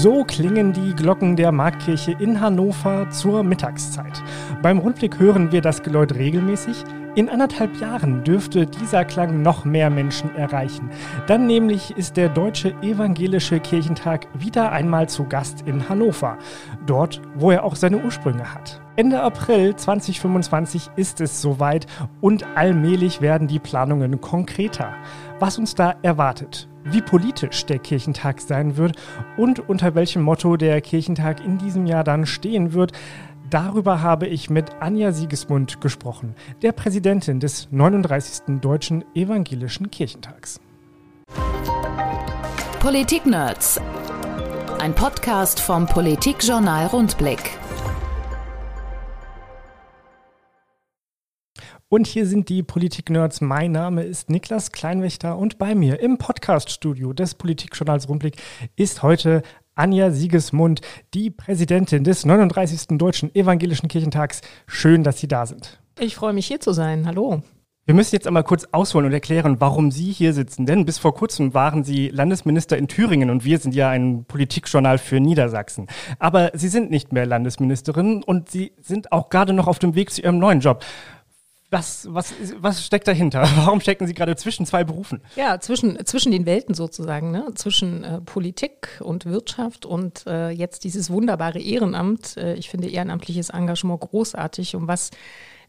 So klingen die Glocken der Marktkirche in Hannover zur Mittagszeit. Beim Rundblick hören wir das Geläut regelmäßig. In anderthalb Jahren dürfte dieser Klang noch mehr Menschen erreichen. Dann nämlich ist der Deutsche Evangelische Kirchentag wieder einmal zu Gast in Hannover. Dort, wo er auch seine Ursprünge hat. Ende April 2025 ist es soweit und allmählich werden die Planungen konkreter. Was uns da erwartet, wie politisch der Kirchentag sein wird und unter welchem Motto der Kirchentag in diesem Jahr dann stehen wird, Darüber habe ich mit Anja Siegesmund gesprochen, der Präsidentin des 39. Deutschen Evangelischen Kirchentags. Politik Nerds. Ein Podcast vom Politikjournal Rundblick. Und hier sind die Politik-Nerds. Mein Name ist Niklas Kleinwächter und bei mir im Podcast-Studio des Politikjournals Rundblick ist heute Anja Siegesmund, die Präsidentin des 39. Deutschen Evangelischen Kirchentags. Schön, dass Sie da sind. Ich freue mich hier zu sein. Hallo. Wir müssen jetzt einmal kurz ausholen und erklären, warum Sie hier sitzen. Denn bis vor kurzem waren Sie Landesminister in Thüringen und wir sind ja ein Politikjournal für Niedersachsen. Aber Sie sind nicht mehr Landesministerin und Sie sind auch gerade noch auf dem Weg zu Ihrem neuen Job. Was, was, was steckt dahinter? Warum stecken Sie gerade zwischen zwei Berufen? Ja, zwischen, zwischen den Welten sozusagen, ne? zwischen äh, Politik und Wirtschaft und äh, jetzt dieses wunderbare Ehrenamt. Äh, ich finde ehrenamtliches Engagement großartig. Um was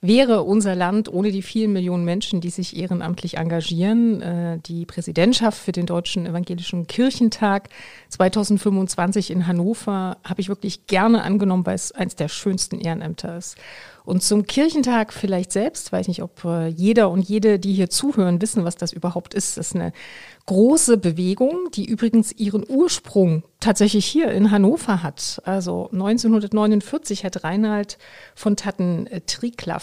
wäre unser Land ohne die vielen Millionen Menschen, die sich ehrenamtlich engagieren. Äh, die Präsidentschaft für den Deutschen Evangelischen Kirchentag 2025 in Hannover habe ich wirklich gerne angenommen, weil es eines der schönsten Ehrenämter ist. Und zum Kirchentag vielleicht selbst, weiß nicht, ob äh, jeder und jede, die hier zuhören, wissen, was das überhaupt ist. Das ist eine große Bewegung, die übrigens ihren Ursprung tatsächlich hier in Hannover hat. Also 1949 hat Reinhard von Tatten äh,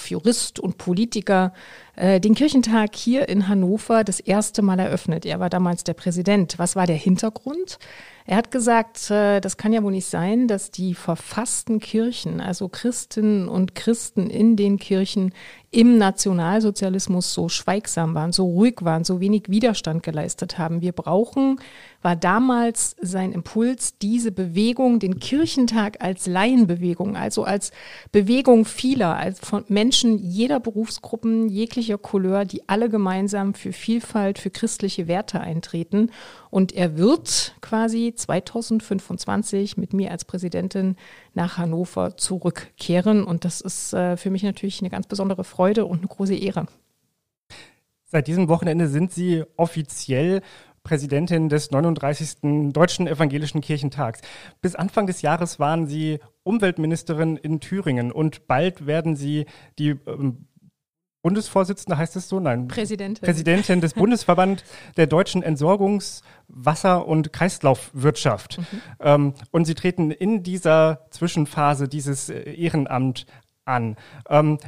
Jurist und Politiker, äh, den Kirchentag hier in Hannover das erste Mal eröffnet. Er war damals der Präsident. Was war der Hintergrund? Er hat gesagt, äh, das kann ja wohl nicht sein, dass die verfassten Kirchen, also Christinnen und Christen in den Kirchen im Nationalsozialismus so schweigsam waren, so ruhig waren, so wenig Widerstand geleistet haben. Wir brauchen, war damals sein Impuls, diese Bewegung, den Kirchentag als Laienbewegung, also als Bewegung vieler, als von Menschen jeder Berufsgruppen, jeglicher Couleur, die alle gemeinsam für Vielfalt, für christliche Werte eintreten. Und er wird quasi 2025 mit mir als Präsidentin nach Hannover zurückkehren. Und das ist äh, für mich natürlich eine ganz besondere Freude und eine große Ehre. Seit diesem Wochenende sind Sie offiziell Präsidentin des 39. Deutschen Evangelischen Kirchentags. Bis Anfang des Jahres waren Sie Umweltministerin in Thüringen und bald werden Sie die ähm, Bundesvorsitzende, heißt es so? Nein. Präsidentin. Präsidentin des Bundesverband der deutschen Entsorgungs-, Wasser- und Kreislaufwirtschaft. Mhm. Ähm, und Sie treten in dieser Zwischenphase dieses äh, Ehrenamt an. Ähm,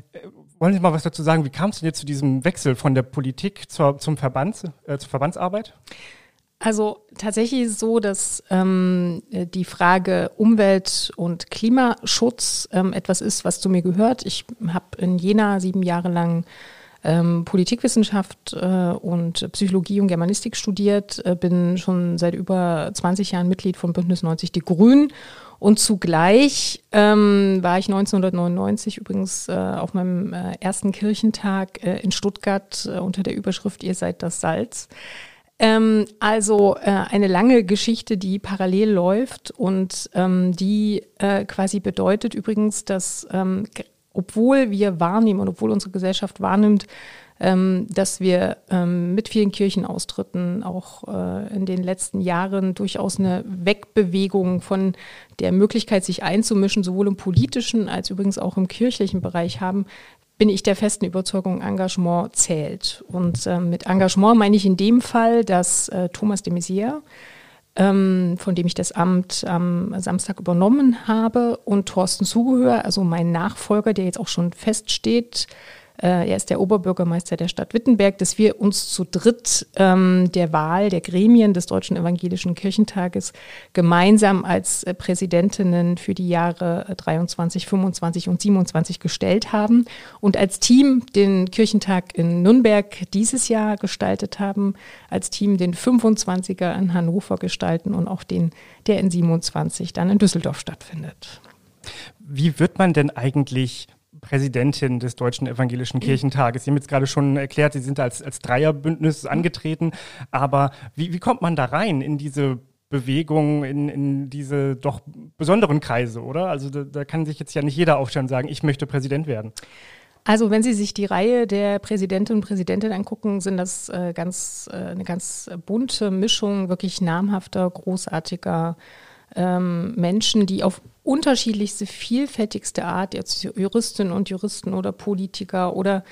wollen Sie mal was dazu sagen? Wie kam es denn jetzt zu diesem Wechsel von der Politik zur, zum Verbands, äh, zur Verbandsarbeit? Also tatsächlich ist es so, dass ähm, die Frage Umwelt und Klimaschutz ähm, etwas ist, was zu mir gehört. Ich habe in Jena sieben Jahre lang ähm, Politikwissenschaft äh, und Psychologie und Germanistik studiert, äh, bin schon seit über 20 Jahren Mitglied von Bündnis 90 Die Grünen und zugleich ähm, war ich 1999 übrigens äh, auf meinem äh, ersten Kirchentag äh, in Stuttgart äh, unter der Überschrift Ihr seid das Salz. Ähm, also äh, eine lange Geschichte, die parallel läuft und ähm, die äh, quasi bedeutet übrigens, dass ähm, obwohl wir wahrnehmen und obwohl unsere Gesellschaft wahrnimmt, ähm, dass wir ähm, mit vielen Kirchenaustritten auch äh, in den letzten Jahren durchaus eine Wegbewegung von der Möglichkeit, sich einzumischen, sowohl im politischen als übrigens auch im kirchlichen Bereich haben, bin ich der festen Überzeugung, Engagement zählt. Und äh, mit Engagement meine ich in dem Fall, dass äh, Thomas de Maizière, ähm, von dem ich das Amt am Samstag übernommen habe, und Thorsten Zugehör, also mein Nachfolger, der jetzt auch schon feststeht, er ist der Oberbürgermeister der Stadt Wittenberg, dass wir uns zu dritt ähm, der Wahl der Gremien des Deutschen Evangelischen Kirchentages gemeinsam als äh, Präsidentinnen für die Jahre 23, 25 und 27 gestellt haben und als Team den Kirchentag in Nürnberg dieses Jahr gestaltet haben, als Team den 25er in Hannover gestalten und auch den, der in 27 dann in Düsseldorf stattfindet. Wie wird man denn eigentlich Präsidentin des Deutschen Evangelischen Kirchentages. Sie haben jetzt gerade schon erklärt, Sie sind als, als Dreierbündnis angetreten. Aber wie, wie kommt man da rein in diese Bewegung, in, in diese doch besonderen Kreise, oder? Also da, da kann sich jetzt ja nicht jeder aufstellen und sagen, ich möchte Präsident werden. Also wenn Sie sich die Reihe der Präsidentinnen und Präsidenten angucken, sind das äh, ganz, äh, eine ganz bunte Mischung wirklich namhafter, großartiger ähm, Menschen, die auf unterschiedlichste, vielfältigste Art, jetzt Juristinnen und Juristen oder Politiker oder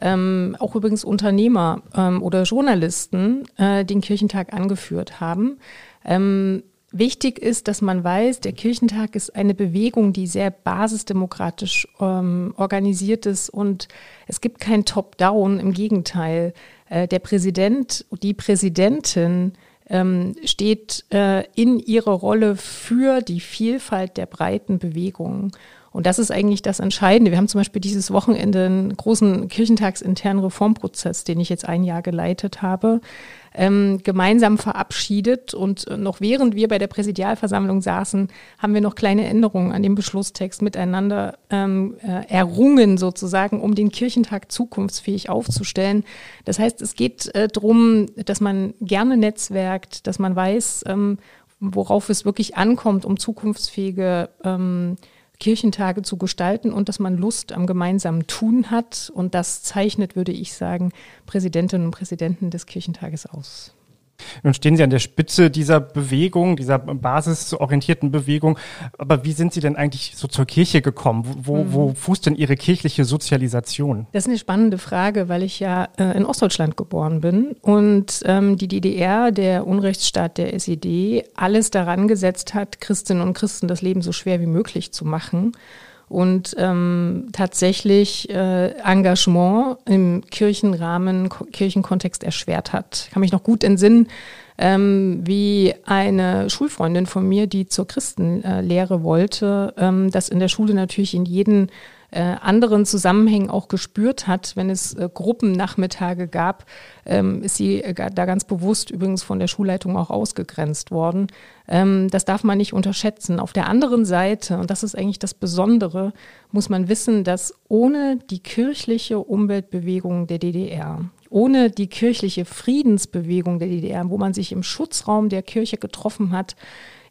ähm, auch übrigens Unternehmer ähm, oder Journalisten äh, den Kirchentag angeführt haben. Ähm, wichtig ist, dass man weiß, der Kirchentag ist eine Bewegung, die sehr basisdemokratisch ähm, organisiert ist und es gibt kein Top-Down, im Gegenteil. Äh, der Präsident, die Präsidentin ähm, steht äh, in ihrer Rolle für die Vielfalt der breiten Bewegungen. Und das ist eigentlich das Entscheidende. Wir haben zum Beispiel dieses Wochenende einen großen kirchentagsinternen Reformprozess, den ich jetzt ein Jahr geleitet habe, ähm, gemeinsam verabschiedet. Und noch während wir bei der Präsidialversammlung saßen, haben wir noch kleine Änderungen an dem Beschlusstext miteinander ähm, äh, errungen, sozusagen, um den Kirchentag zukunftsfähig aufzustellen. Das heißt, es geht äh, darum, dass man gerne netzwerkt, dass man weiß, ähm, worauf es wirklich ankommt, um zukunftsfähige ähm, Kirchentage zu gestalten und dass man Lust am gemeinsamen Tun hat. Und das zeichnet, würde ich sagen, Präsidentinnen und Präsidenten des Kirchentages aus. Nun stehen Sie an der Spitze dieser Bewegung, dieser basisorientierten Bewegung. Aber wie sind Sie denn eigentlich so zur Kirche gekommen? Wo, wo mhm. fußt denn Ihre kirchliche Sozialisation? Das ist eine spannende Frage, weil ich ja äh, in Ostdeutschland geboren bin und ähm, die DDR, der Unrechtsstaat der SED, alles daran gesetzt hat, Christinnen und Christen das Leben so schwer wie möglich zu machen und ähm, tatsächlich äh, Engagement im Kirchenrahmen, Kirchenkontext erschwert hat. Ich kann mich noch gut entsinnen, ähm, wie eine Schulfreundin von mir, die zur Christenlehre wollte, ähm, das in der Schule natürlich in jeden äh, anderen Zusammenhängen auch gespürt hat, wenn es äh, Gruppennachmittage gab, ähm, ist sie äh, da ganz bewusst übrigens von der Schulleitung auch ausgegrenzt worden. Ähm, das darf man nicht unterschätzen. Auf der anderen Seite, und das ist eigentlich das Besondere, muss man wissen, dass ohne die kirchliche Umweltbewegung der DDR, ohne die kirchliche Friedensbewegung der DDR, wo man sich im Schutzraum der Kirche getroffen hat,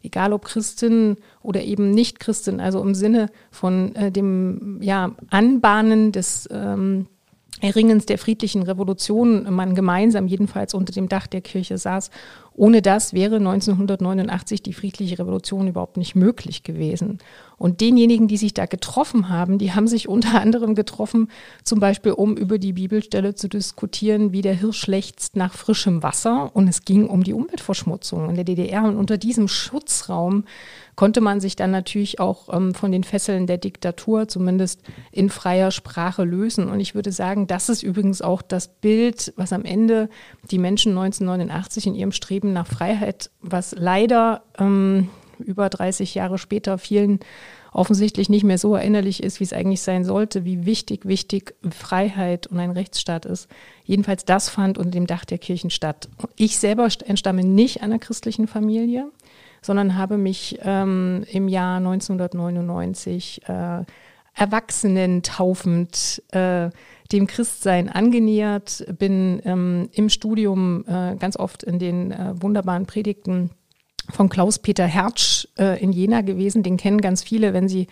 egal ob Christin oder eben nicht Christin, also im Sinne von äh, dem ja, Anbahnen des ähm, Erringens der friedlichen Revolution man gemeinsam jedenfalls unter dem Dach der Kirche saß. Ohne das wäre 1989 die friedliche Revolution überhaupt nicht möglich gewesen. Und denjenigen, die sich da getroffen haben, die haben sich unter anderem getroffen, zum Beispiel um über die Bibelstelle zu diskutieren, wie der Hirsch lechzt nach frischem Wasser. Und es ging um die Umweltverschmutzung in der DDR. Und unter diesem Schutzraum konnte man sich dann natürlich auch ähm, von den Fesseln der Diktatur zumindest in freier Sprache lösen. Und ich würde sagen, das ist übrigens auch das Bild, was am Ende die Menschen 1989 in ihrem Streben nach Freiheit, was leider ähm, über 30 Jahre später vielen offensichtlich nicht mehr so erinnerlich ist, wie es eigentlich sein sollte, wie wichtig, wichtig Freiheit und ein Rechtsstaat ist. Jedenfalls das fand unter dem Dach der Kirchen statt. Ich selber entstamme nicht einer christlichen Familie sondern habe mich ähm, im Jahr 1999 äh, Erwachsenen taufend äh, dem Christsein angenähert, bin ähm, im Studium äh, ganz oft in den äh, wunderbaren Predigten von Klaus-Peter Hertsch äh, in Jena gewesen. Den kennen ganz viele, wenn sie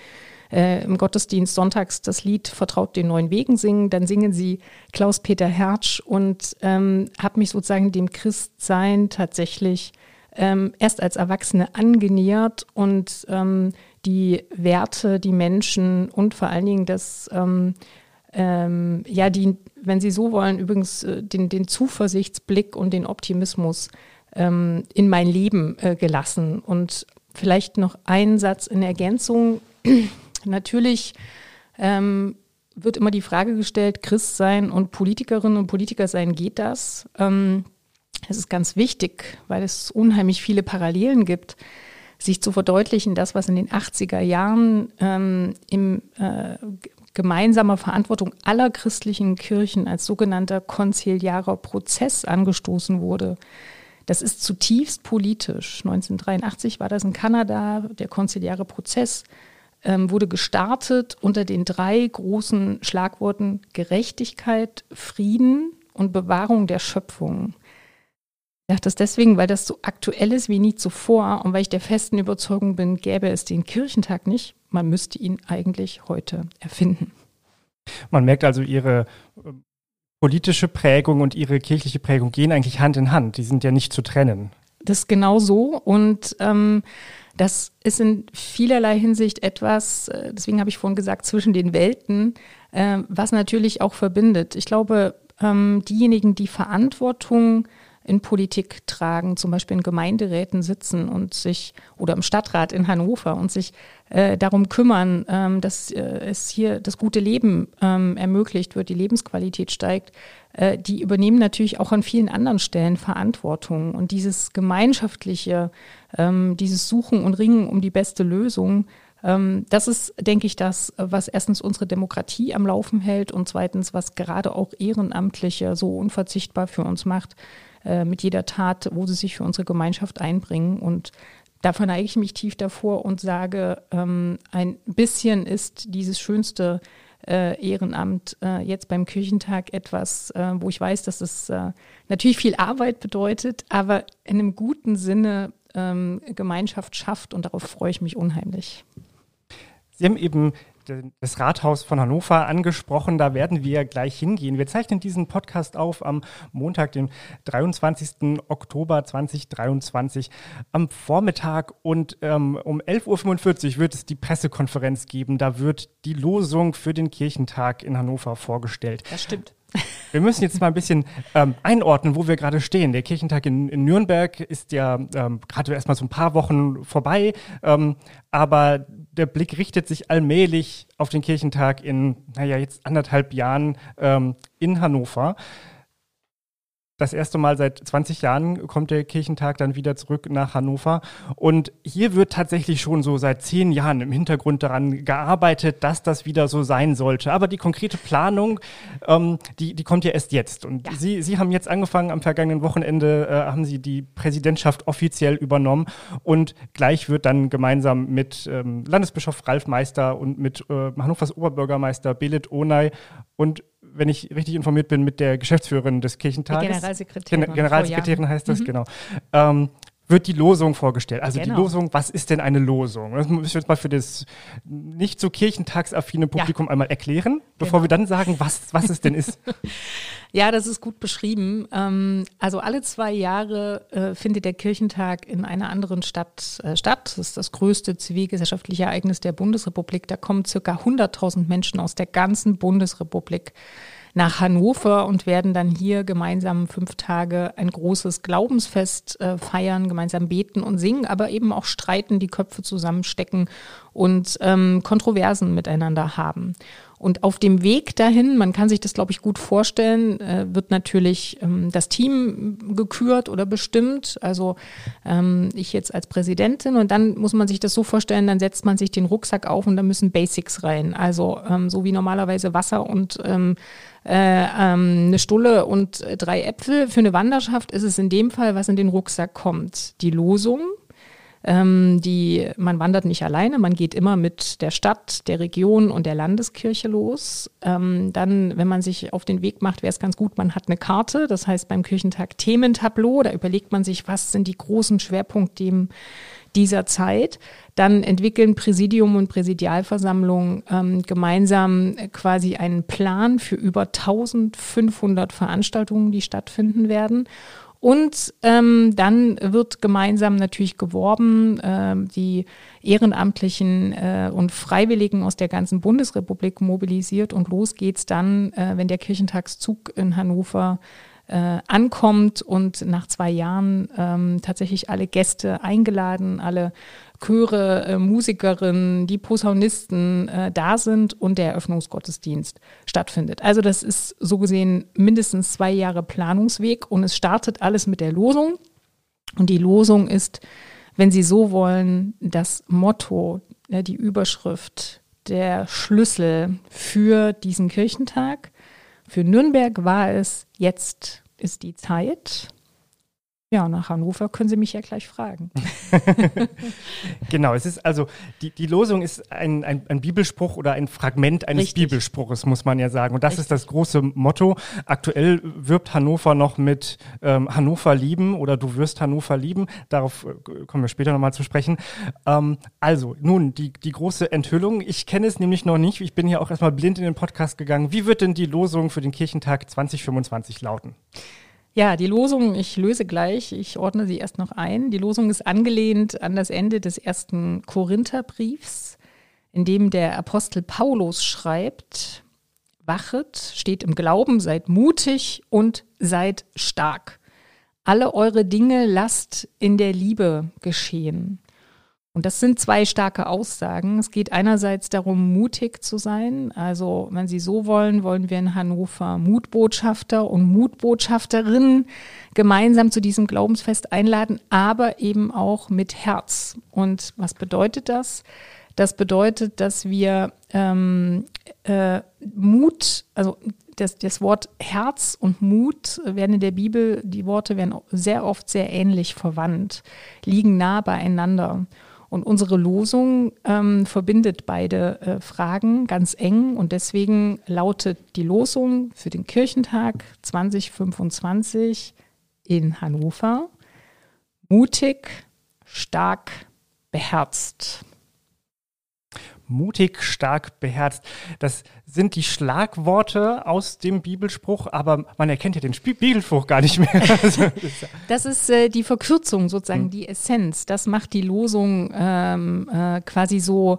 äh, im Gottesdienst sonntags das Lied Vertraut den neuen Wegen singen, dann singen sie Klaus-Peter Hertsch und ähm, habe mich sozusagen dem Christsein tatsächlich ähm, erst als Erwachsene angenähert und ähm, die Werte, die Menschen und vor allen Dingen das, ähm, ähm ja, die, wenn Sie so wollen, übrigens äh, den, den Zuversichtsblick und den Optimismus ähm, in mein Leben äh, gelassen. Und vielleicht noch ein Satz in Ergänzung. Natürlich ähm, wird immer die Frage gestellt, Christ sein und Politikerinnen und Politiker sein, geht das? Ähm, es ist ganz wichtig, weil es unheimlich viele Parallelen gibt, sich zu verdeutlichen, das, was in den 80er Jahren ähm, im äh, gemeinsamer Verantwortung aller christlichen Kirchen als sogenannter konziliarer Prozess angestoßen wurde. Das ist zutiefst politisch. 1983 war das in Kanada, der konziliare Prozess ähm, wurde gestartet unter den drei großen Schlagworten Gerechtigkeit, Frieden und Bewahrung der Schöpfung. Ich dachte das deswegen, weil das so aktuell ist wie nie zuvor und weil ich der festen Überzeugung bin, gäbe es den Kirchentag nicht, man müsste ihn eigentlich heute erfinden. Man merkt also, Ihre politische Prägung und Ihre kirchliche Prägung gehen eigentlich Hand in Hand. Die sind ja nicht zu trennen. Das ist genau so. Und ähm, das ist in vielerlei Hinsicht etwas, äh, deswegen habe ich vorhin gesagt, zwischen den Welten, äh, was natürlich auch verbindet. Ich glaube, ähm, diejenigen, die Verantwortung in Politik tragen, zum Beispiel in Gemeinderäten sitzen und sich oder im Stadtrat in Hannover und sich äh, darum kümmern, ähm, dass äh, es hier das gute Leben ähm, ermöglicht wird, die Lebensqualität steigt, äh, die übernehmen natürlich auch an vielen anderen Stellen Verantwortung. Und dieses gemeinschaftliche, ähm, dieses Suchen und Ringen um die beste Lösung, ähm, das ist, denke ich, das, was erstens unsere Demokratie am Laufen hält und zweitens, was gerade auch Ehrenamtliche so unverzichtbar für uns macht, äh, mit jeder Tat, wo sie sich für unsere Gemeinschaft einbringen. Und da verneige ich mich tief davor und sage, ähm, ein bisschen ist dieses schönste äh, Ehrenamt äh, jetzt beim Kirchentag etwas, äh, wo ich weiß, dass es äh, natürlich viel Arbeit bedeutet, aber in einem guten Sinne ähm, Gemeinschaft schafft und darauf freue ich mich unheimlich. Sie haben eben das Rathaus von Hannover angesprochen. Da werden wir gleich hingehen. Wir zeichnen diesen Podcast auf am Montag, den 23. Oktober 2023 am Vormittag und ähm, um 11.45 Uhr wird es die Pressekonferenz geben. Da wird die Losung für den Kirchentag in Hannover vorgestellt. Das stimmt. Wir müssen jetzt mal ein bisschen ähm, einordnen, wo wir gerade stehen. Der Kirchentag in, in Nürnberg ist ja ähm, gerade erst mal so ein paar Wochen vorbei, ähm, aber der Blick richtet sich allmählich auf den Kirchentag in, naja, jetzt anderthalb Jahren ähm, in Hannover das erste Mal seit 20 Jahren kommt der Kirchentag dann wieder zurück nach Hannover. Und hier wird tatsächlich schon so seit zehn Jahren im Hintergrund daran gearbeitet, dass das wieder so sein sollte. Aber die konkrete Planung, ähm, die, die kommt ja erst jetzt. Und ja. Sie, Sie haben jetzt angefangen, am vergangenen Wochenende äh, haben Sie die Präsidentschaft offiziell übernommen. Und gleich wird dann gemeinsam mit ähm, Landesbischof Ralf Meister und mit äh, Hannovers Oberbürgermeister Belit Onay und wenn ich richtig informiert bin, mit der Geschäftsführerin des Kirchentages. Die Generalsekretärin. Gen Generalsekretärin heißt das, mhm. genau. Ähm, wird die Losung vorgestellt. Also genau. die Losung, was ist denn eine Losung? Das müssen wir jetzt mal für das nicht so kirchentagsaffine Publikum ja. einmal erklären, bevor genau. wir dann sagen, was, was es denn ist. ja, das ist gut beschrieben. Ähm, also alle zwei Jahre äh, findet der Kirchentag in einer anderen Stadt äh, statt. Das ist das größte zivilgesellschaftliche Ereignis der Bundesrepublik. Da kommen circa 100.000 Menschen aus der ganzen Bundesrepublik nach Hannover und werden dann hier gemeinsam fünf Tage ein großes Glaubensfest äh, feiern, gemeinsam beten und singen, aber eben auch streiten, die Köpfe zusammenstecken und ähm, Kontroversen miteinander haben. Und auf dem Weg dahin, man kann sich das, glaube ich, gut vorstellen, äh, wird natürlich ähm, das Team gekürt oder bestimmt. Also ähm, ich jetzt als Präsidentin und dann muss man sich das so vorstellen, dann setzt man sich den Rucksack auf und da müssen Basics rein. Also ähm, so wie normalerweise Wasser und ähm, äh, ähm, eine Stulle und drei Äpfel. Für eine Wanderschaft ist es in dem Fall, was in den Rucksack kommt. Die Losung, ähm, die, man wandert nicht alleine, man geht immer mit der Stadt, der Region und der Landeskirche los. Ähm, dann, wenn man sich auf den Weg macht, wäre es ganz gut, man hat eine Karte, das heißt beim Kirchentag Thementableau, da überlegt man sich, was sind die großen Schwerpunktthemen dieser Zeit. Dann entwickeln Präsidium und Präsidialversammlung ähm, gemeinsam quasi einen Plan für über 1500 Veranstaltungen, die stattfinden werden. Und ähm, dann wird gemeinsam natürlich geworben, äh, die Ehrenamtlichen äh, und Freiwilligen aus der ganzen Bundesrepublik mobilisiert. Und los geht's dann, äh, wenn der Kirchentagszug in Hannover äh, ankommt und nach zwei Jahren ähm, tatsächlich alle Gäste eingeladen, alle Chöre, äh, Musikerinnen, die Posaunisten äh, da sind und der Eröffnungsgottesdienst stattfindet. Also das ist so gesehen mindestens zwei Jahre Planungsweg und es startet alles mit der Losung. Und die Losung ist, wenn Sie so wollen, das Motto, äh, die Überschrift, der Schlüssel für diesen Kirchentag. Für Nürnberg war es, jetzt ist die Zeit. Ja, nach Hannover können Sie mich ja gleich fragen. genau, es ist also, die, die Losung ist ein, ein, ein Bibelspruch oder ein Fragment eines Richtig. Bibelspruches, muss man ja sagen. Und das Richtig. ist das große Motto. Aktuell wirbt Hannover noch mit ähm, Hannover lieben oder du wirst Hannover lieben. Darauf äh, kommen wir später nochmal zu sprechen. Ähm, also, nun, die, die große Enthüllung. Ich kenne es nämlich noch nicht. Ich bin hier auch erstmal blind in den Podcast gegangen. Wie wird denn die Losung für den Kirchentag 2025 lauten? Ja, die Losung, ich löse gleich, ich ordne sie erst noch ein. Die Losung ist angelehnt an das Ende des ersten Korintherbriefs, in dem der Apostel Paulus schreibt, wachet, steht im Glauben, seid mutig und seid stark. Alle eure Dinge lasst in der Liebe geschehen. Und das sind zwei starke Aussagen. Es geht einerseits darum, mutig zu sein. Also, wenn Sie so wollen, wollen wir in Hannover Mutbotschafter und Mutbotschafterinnen gemeinsam zu diesem Glaubensfest einladen, aber eben auch mit Herz. Und was bedeutet das? Das bedeutet, dass wir ähm, äh, Mut, also das, das Wort Herz und Mut werden in der Bibel, die Worte werden sehr oft sehr ähnlich verwandt, liegen nah beieinander. Und unsere Losung ähm, verbindet beide äh, Fragen ganz eng. Und deswegen lautet die Losung für den Kirchentag 2025 in Hannover. Mutig, stark, beherzt mutig, stark, beherzt. Das sind die Schlagworte aus dem Bibelspruch, aber man erkennt ja den Bibelspruch gar nicht mehr. Also, das ist äh, die Verkürzung, sozusagen, hm. die Essenz. Das macht die Losung ähm, äh, quasi so.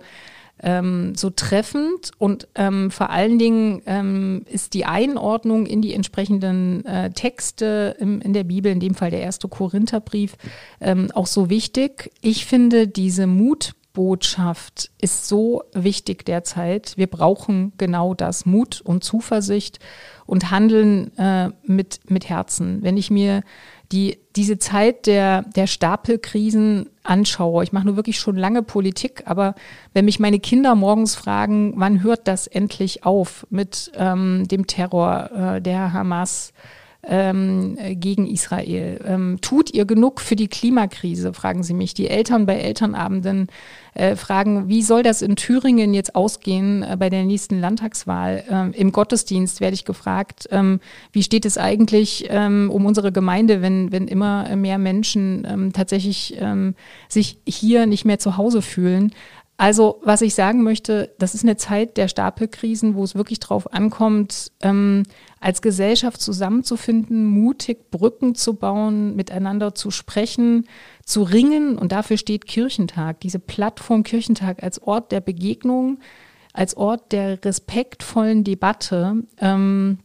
Ähm, so treffend und ähm, vor allen Dingen ähm, ist die Einordnung in die entsprechenden äh, Texte im, in der Bibel, in dem Fall der erste Korintherbrief, ähm, auch so wichtig. Ich finde diese Mut Botschaft ist so wichtig derzeit. Wir brauchen genau das, Mut und Zuversicht und Handeln äh, mit, mit Herzen. Wenn ich mir die, diese Zeit der, der Stapelkrisen anschaue, ich mache nur wirklich schon lange Politik, aber wenn mich meine Kinder morgens fragen, wann hört das endlich auf mit ähm, dem Terror äh, der Hamas, ähm, gegen Israel. Ähm, tut ihr genug für die Klimakrise, fragen sie mich. Die Eltern bei Elternabenden äh, fragen, wie soll das in Thüringen jetzt ausgehen äh, bei der nächsten Landtagswahl? Ähm, Im Gottesdienst werde ich gefragt, ähm, wie steht es eigentlich ähm, um unsere Gemeinde, wenn, wenn immer mehr Menschen ähm, tatsächlich sich hier nicht mehr zu Hause fühlen? Also, was ich sagen möchte, das ist eine Zeit der Stapelkrisen, wo es wirklich darauf ankommt, ähm, als Gesellschaft zusammenzufinden, mutig Brücken zu bauen, miteinander zu sprechen, zu ringen. Und dafür steht Kirchentag, diese Plattform Kirchentag als Ort der Begegnung, als Ort der respektvollen Debatte. Ähm,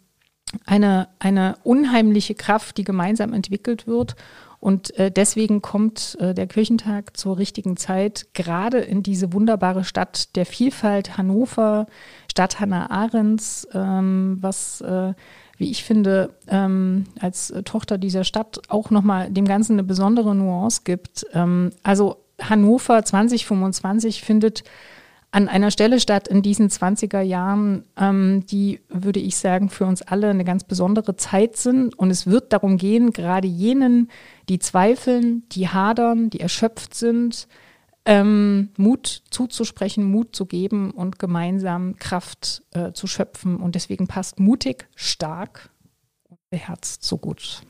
eine, eine unheimliche Kraft, die gemeinsam entwickelt wird und äh, deswegen kommt äh, der Kirchentag zur richtigen Zeit, gerade in diese wunderbare Stadt der Vielfalt Hannover, Stadt Hannah Arendts, ähm, was, äh, wie ich finde, ähm, als Tochter dieser Stadt auch nochmal dem Ganzen eine besondere Nuance gibt. Ähm, also Hannover 2025 findet an einer Stelle statt in diesen 20er Jahren, ähm, die, würde ich sagen, für uns alle eine ganz besondere Zeit sind. Und es wird darum gehen, gerade jenen, die zweifeln, die hadern, die erschöpft sind, ähm, Mut zuzusprechen, Mut zu geben und gemeinsam Kraft äh, zu schöpfen. Und deswegen passt mutig, stark und beherzt so gut.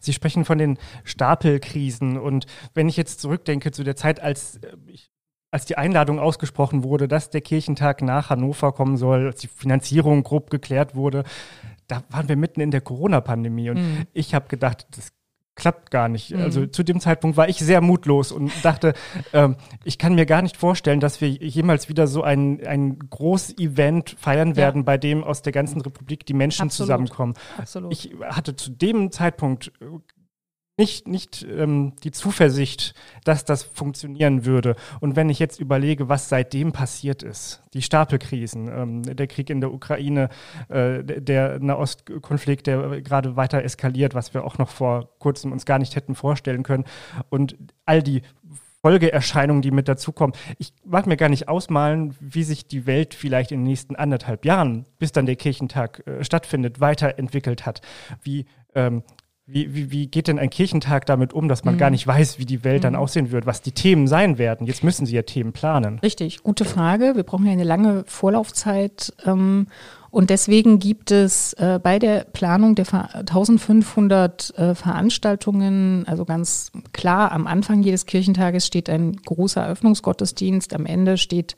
Sie sprechen von den Stapelkrisen. Und wenn ich jetzt zurückdenke zu der Zeit, als äh, ich als die Einladung ausgesprochen wurde, dass der Kirchentag nach Hannover kommen soll, als die Finanzierung grob geklärt wurde, da waren wir mitten in der Corona-Pandemie und mhm. ich habe gedacht, das klappt gar nicht. Mhm. Also zu dem Zeitpunkt war ich sehr mutlos und dachte, ähm, ich kann mir gar nicht vorstellen, dass wir jemals wieder so ein, ein Groß-Event feiern werden, ja. bei dem aus der ganzen Republik die Menschen Absolut. zusammenkommen. Absolut. Ich hatte zu dem Zeitpunkt nicht, nicht ähm, die Zuversicht, dass das funktionieren würde. Und wenn ich jetzt überlege, was seitdem passiert ist, die Stapelkrisen, ähm, der Krieg in der Ukraine, äh, der Nahostkonflikt, der gerade weiter eskaliert, was wir auch noch vor kurzem uns gar nicht hätten vorstellen können, und all die Folgeerscheinungen, die mit dazukommen. Ich mag mir gar nicht ausmalen, wie sich die Welt vielleicht in den nächsten anderthalb Jahren, bis dann der Kirchentag äh, stattfindet, weiterentwickelt hat. Wie ähm, wie, wie, wie geht denn ein Kirchentag damit um, dass man mhm. gar nicht weiß, wie die Welt mhm. dann aussehen wird, was die Themen sein werden? Jetzt müssen Sie ja Themen planen. Richtig, gute Frage. Wir brauchen ja eine lange Vorlaufzeit. Ähm, und deswegen gibt es äh, bei der Planung der 1500 äh, Veranstaltungen, also ganz klar, am Anfang jedes Kirchentages steht ein großer Eröffnungsgottesdienst, am Ende steht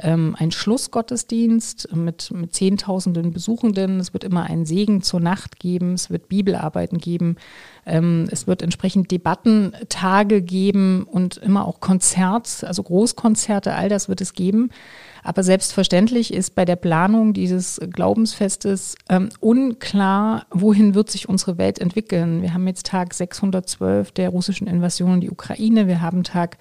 ähm, ein Schlussgottesdienst mit, mit Zehntausenden Besuchenden. Es wird immer einen Segen zur Nacht geben. Es wird Bibelarbeiten geben. Ähm, es wird entsprechend Debattentage geben und immer auch Konzerts, also Großkonzerte, all das wird es geben. Aber selbstverständlich ist bei der Planung dieses Glaubensfestes ähm, unklar, wohin wird sich unsere Welt entwickeln. Wir haben jetzt Tag 612 der russischen Invasion in die Ukraine. Wir haben Tag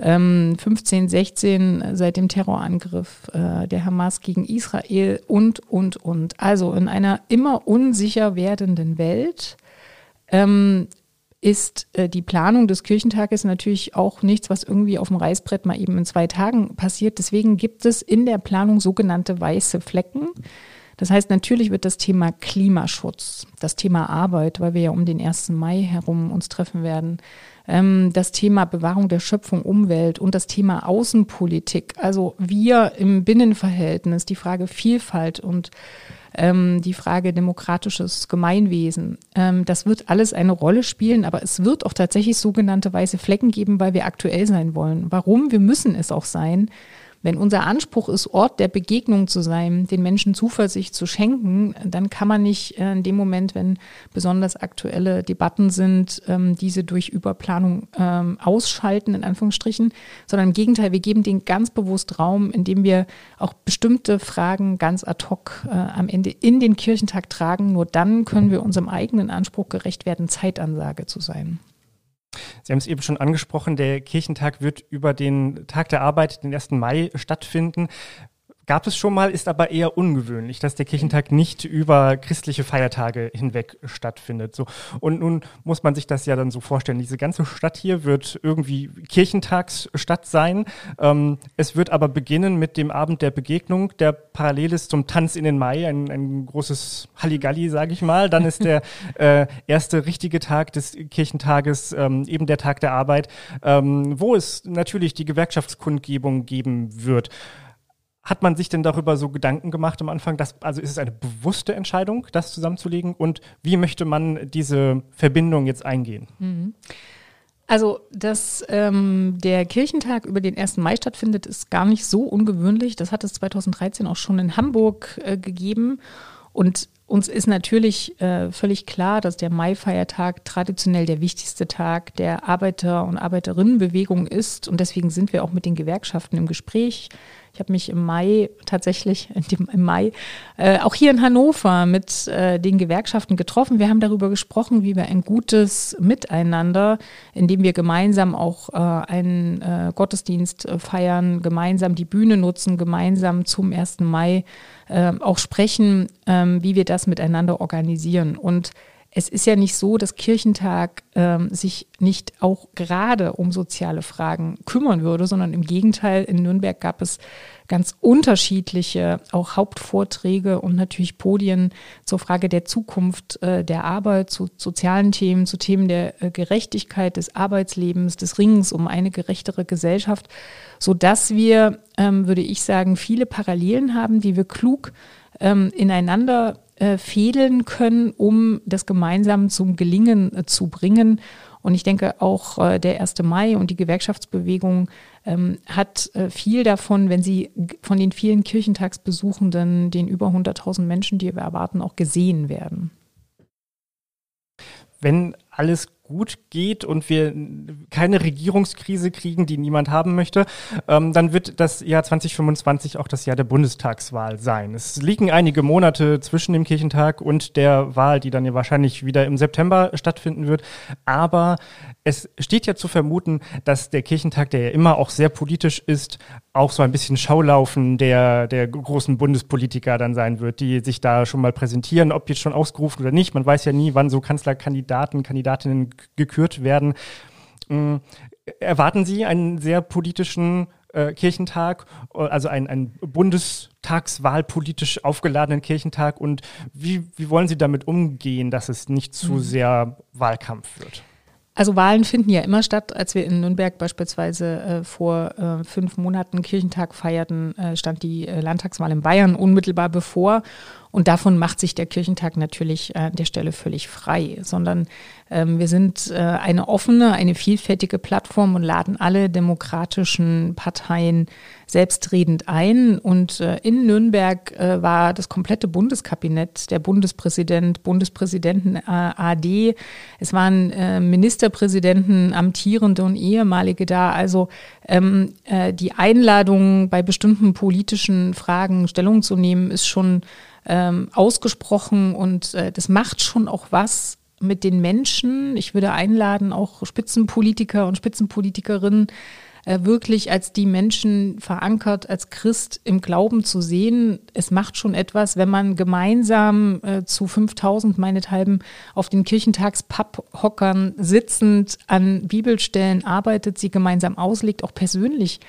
ähm, 15, 16 seit dem Terrorangriff äh, der Hamas gegen Israel und, und, und. Also in einer immer unsicher werdenden Welt ähm, ist äh, die Planung des Kirchentages natürlich auch nichts, was irgendwie auf dem Reißbrett mal eben in zwei Tagen passiert. Deswegen gibt es in der Planung sogenannte weiße Flecken. Das heißt, natürlich wird das Thema Klimaschutz, das Thema Arbeit, weil wir ja um den 1. Mai herum uns treffen werden, das Thema Bewahrung der Schöpfung, Umwelt und das Thema Außenpolitik, also wir im Binnenverhältnis, die Frage Vielfalt und ähm, die Frage demokratisches Gemeinwesen. Ähm, das wird alles eine Rolle spielen, aber es wird auch tatsächlich sogenannte weiße Flecken geben, weil wir aktuell sein wollen. Warum? Wir müssen es auch sein. Wenn unser Anspruch ist, Ort der Begegnung zu sein, den Menschen Zuversicht zu schenken, dann kann man nicht äh, in dem Moment, wenn besonders aktuelle Debatten sind, ähm, diese durch Überplanung ähm, ausschalten, in Anführungsstrichen, sondern im Gegenteil, wir geben den ganz bewusst Raum, indem wir auch bestimmte Fragen ganz ad hoc äh, am Ende in den Kirchentag tragen. Nur dann können wir unserem eigenen Anspruch gerecht werden, Zeitansage zu sein. Sie haben es eben schon angesprochen, der Kirchentag wird über den Tag der Arbeit, den 1. Mai, stattfinden. Gab es schon mal, ist aber eher ungewöhnlich, dass der Kirchentag nicht über christliche Feiertage hinweg stattfindet. So. Und nun muss man sich das ja dann so vorstellen. Diese ganze Stadt hier wird irgendwie Kirchentagsstadt sein. Ähm, es wird aber beginnen mit dem Abend der Begegnung, der parallel ist zum Tanz in den Mai, ein, ein großes Halligalli, sage ich mal. Dann ist der äh, erste richtige Tag des Kirchentages ähm, eben der Tag der Arbeit, ähm, wo es natürlich die Gewerkschaftskundgebung geben wird. Hat man sich denn darüber so Gedanken gemacht am Anfang? Dass, also ist es eine bewusste Entscheidung, das zusammenzulegen? Und wie möchte man diese Verbindung jetzt eingehen? Mhm. Also, dass ähm, der Kirchentag über den 1. Mai stattfindet, ist gar nicht so ungewöhnlich. Das hat es 2013 auch schon in Hamburg äh, gegeben. Und uns ist natürlich äh, völlig klar, dass der Mai-Feiertag traditionell der wichtigste Tag der Arbeiter- und Arbeiterinnenbewegung ist. Und deswegen sind wir auch mit den Gewerkschaften im Gespräch. Ich habe mich im Mai tatsächlich, dem, im Mai, äh, auch hier in Hannover mit äh, den Gewerkschaften getroffen. Wir haben darüber gesprochen, wie wir ein gutes Miteinander, indem wir gemeinsam auch äh, einen äh, Gottesdienst äh, feiern, gemeinsam die Bühne nutzen, gemeinsam zum 1. Mai äh, auch sprechen, ähm, wie wir das miteinander organisieren. Und es ist ja nicht so, dass Kirchentag ähm, sich nicht auch gerade um soziale Fragen kümmern würde, sondern im Gegenteil, in Nürnberg gab es ganz unterschiedliche auch Hauptvorträge und natürlich Podien zur Frage der Zukunft äh, der Arbeit, zu sozialen Themen, zu Themen der äh, Gerechtigkeit des Arbeitslebens, des Ringens um eine gerechtere Gesellschaft, so dass wir, ähm, würde ich sagen, viele Parallelen haben, die wir klug ähm, ineinander äh, fädeln können, um das gemeinsam zum Gelingen äh, zu bringen. Und ich denke auch äh, der 1. Mai und die Gewerkschaftsbewegung ähm, hat äh, viel davon, wenn sie von den vielen Kirchentagsbesuchenden, den über 100.000 Menschen, die wir erwarten, auch gesehen werden. Wenn alles gut geht und wir keine Regierungskrise kriegen, die niemand haben möchte, ähm, dann wird das Jahr 2025 auch das Jahr der Bundestagswahl sein. Es liegen einige Monate zwischen dem Kirchentag und der Wahl, die dann ja wahrscheinlich wieder im September stattfinden wird. Aber es steht ja zu vermuten, dass der Kirchentag, der ja immer auch sehr politisch ist, auch so ein bisschen Schaulaufen der, der großen Bundespolitiker dann sein wird, die sich da schon mal präsentieren, ob jetzt schon ausgerufen oder nicht. Man weiß ja nie, wann so Kanzlerkandidaten, Kandidatinnen gekürt werden. Mm, erwarten Sie einen sehr politischen äh, Kirchentag, also einen, einen bundestagswahlpolitisch aufgeladenen Kirchentag? Und wie, wie wollen Sie damit umgehen, dass es nicht zu mhm. sehr Wahlkampf wird? Also Wahlen finden ja immer statt. Als wir in Nürnberg beispielsweise äh, vor äh, fünf Monaten Kirchentag feierten, äh, stand die äh, Landtagswahl in Bayern unmittelbar bevor. Und davon macht sich der Kirchentag natürlich an der Stelle völlig frei, sondern ähm, wir sind äh, eine offene, eine vielfältige Plattform und laden alle demokratischen Parteien selbstredend ein. Und äh, in Nürnberg äh, war das komplette Bundeskabinett, der Bundespräsident, Bundespräsidenten AD, es waren Ministerpräsidenten, amtierende und ehemalige da. Also ähm, die Einladung, bei bestimmten politischen Fragen Stellung zu nehmen, ist schon ähm, ausgesprochen und äh, das macht schon auch was mit den Menschen. Ich würde einladen, auch Spitzenpolitiker und Spitzenpolitikerinnen äh, wirklich als die Menschen verankert, als Christ im Glauben zu sehen. Es macht schon etwas, wenn man gemeinsam äh, zu 5000 meinethalben auf den Kirchentagspapphockern sitzend an Bibelstellen arbeitet, sie gemeinsam auslegt, auch persönlich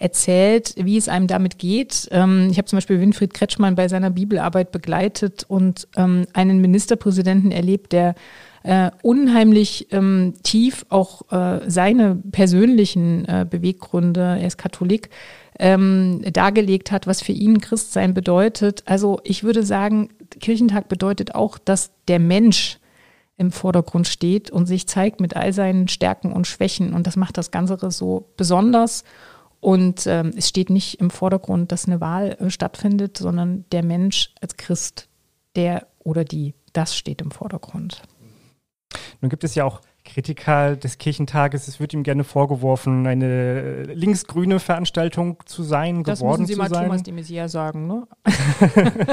erzählt, wie es einem damit geht. Ähm, ich habe zum Beispiel Winfried Kretschmann bei seiner Bibelarbeit begleitet und ähm, einen Ministerpräsidenten erlebt, der äh, unheimlich ähm, tief auch äh, seine persönlichen äh, Beweggründe, er ist Katholik, ähm, dargelegt hat, was für ihn Christsein bedeutet. Also ich würde sagen, Kirchentag bedeutet auch, dass der Mensch im Vordergrund steht und sich zeigt mit all seinen Stärken und Schwächen. Und das macht das Ganze so besonders und ähm, es steht nicht im Vordergrund, dass eine Wahl äh, stattfindet, sondern der Mensch als Christ, der oder die, das steht im Vordergrund. Nun gibt es ja auch Kritiker des Kirchentages, es wird ihm gerne vorgeworfen, eine äh, linksgrüne Veranstaltung zu sein, das geworden zu sein. Das müssen Sie mal Thomas de Maizière sagen, ne?